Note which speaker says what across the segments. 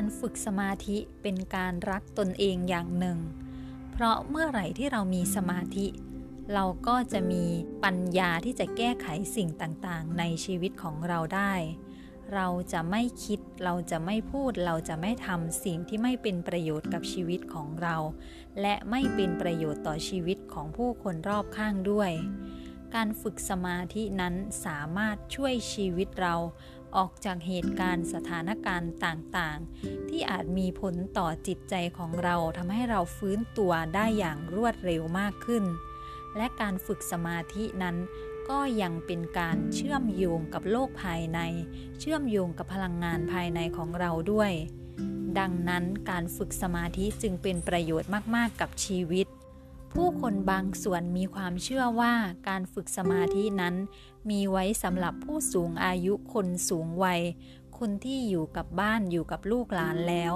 Speaker 1: การฝึกสมาธิเป็นการรักตนเองอย่างหนึ่ง เพราะเมื่อไหร่ที่เรามีสมาธิ เราก็จะมีปัญญาที่จะแก้ไขสิ่งต่างๆ ในชีวิตของเราได้ เราจะไม่คิด เราจะไม่พูด เราจะไม่ทำสิ่งที่ไม่เป็นประโยชน์กับชีวิตของเรา และไม่เป็นประโยชน์ต่อชีวิตของผู้คนรอบข้างด้วย การฝึกสมาธินั้นสามารถช่วยชีวิตเรา ออกจากเหตุการณ์สถานการณ์ต่างๆ ที่อาจมีผลต่อจิตใจของเราทำให้เราฟื้นตัวได้อย่างรวดเร็วมากขึ้น และการฝึกสมาธินั้นก็ยังเป็นการเชื่อมโยงกับโลกภายใน เชื่อมโยงกับพลังงานภายในของเราด้วย ดังนั้นการฝึกสมาธิจึงเป็นประโยชน์มาก ๆ กับชีวิต ผู้คนบางส่วนมีความเชื่อว่าการฝึกสมาธินั้น มีไว้สำหรับผู้สูงอายุคนสูงวัย คนที่อยู่กับบ้านอยู่กับลูกหลานแล้ว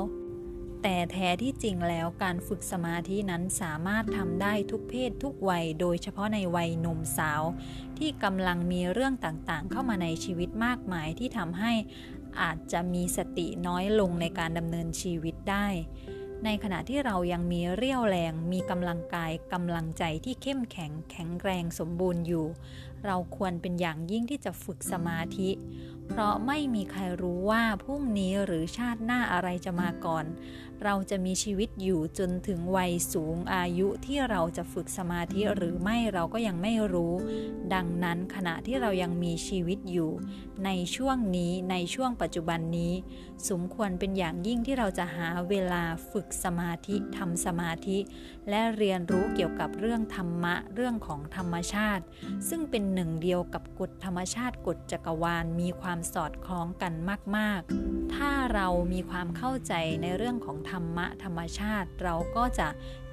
Speaker 1: แต่แท้ที่จริงแล้วการฝึกสมาธินั้นสามารถทำได้ทุกเพศทุกวัย โดยเฉพาะในวัยหนุ่มสาว ที่กำลังมีเรื่องต่างๆ เข้ามาในชีวิตมากมายที่ทำให้อาจจะมีสติน้อยลงในการดำเนินชีวิตได้ ในขณะที่เรายังมีเรี่ยวแรง มีกำลังกายกำลังใจที่เข้มแข็งแข็งแรงสมบูรณ์อยู่ เราควรเป็นอย่างยิ่งที่จะฝึกสมาธิ เพราะไม่มีใครรู้ว่าพรุ่งนี้หรือชาติหน้าอะไรจะมาก่อน เราจะมีชีวิตอยู่จนถึงวัยสูงอายุที่เราจะฝึกสมาธิหรือไม่เราก็ยังไม่รู้ ดังนั้นขณะที่เรายังมีชีวิตอยู่ ในช่วงนี้ในช่วงปัจจุบันนี้ สมควรเป็นอย่างยิ่งที่เราจะหาเวลาฝึกสมาธิทำสมาธิ และเรียนรู้เกี่ยวกับเรื่องธรรมะเรื่องของธรรมชาติ ซึ่งเป็นหนึ่งเดียวกับกฎธรรมชาติกฎจักรวาลมีความสอดคล้องกันมาก ๆ ถ้าเรามีความเข้าใจในเรื่องของธรรมะธรรมชาติ เราก็จะ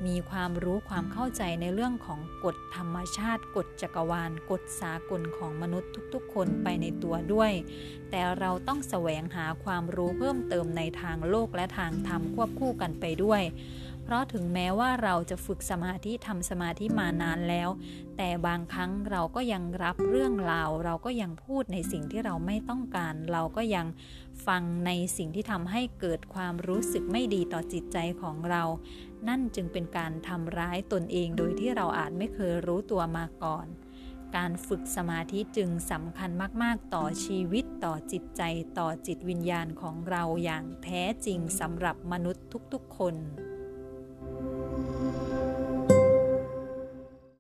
Speaker 1: มีความรู้ความเข้าใจในเรื่องของกฎธรรมชาติ กฎจักรวาล กฎสากลของมนุษย์ทุกๆ คนไปในตัวด้วย แต่เราต้องแสวงหาความรู้เพิ่มเติมในทางโลกและทางธรรมควบคู่กันไปด้วย เพราะถึงแม้ว่าเราจะฝึกสมาธิทำสมาธิมานานแล้ว แต่บางครั้งเราก็ยังรับเรื่องราว เราก็ยังพูดในสิ่งที่เราไม่ต้องการ เราก็ยังฟังในสิ่งที่ทำให้เกิดความรู้สึกไม่ดีต่อจิตใจของเรา นั่นจึงเป็นการทำร้ายตนเองโดยที่เราอาจไม่เคยรู้ตัวมาก่อนการฝึกสมาธิจึงสำคัญมาก ๆ ต่อชีวิตต่อจิตใจต่อจิตวิญญาณของเราอย่างแท้จริงสำหรับมนุษย์ทุก ๆ คน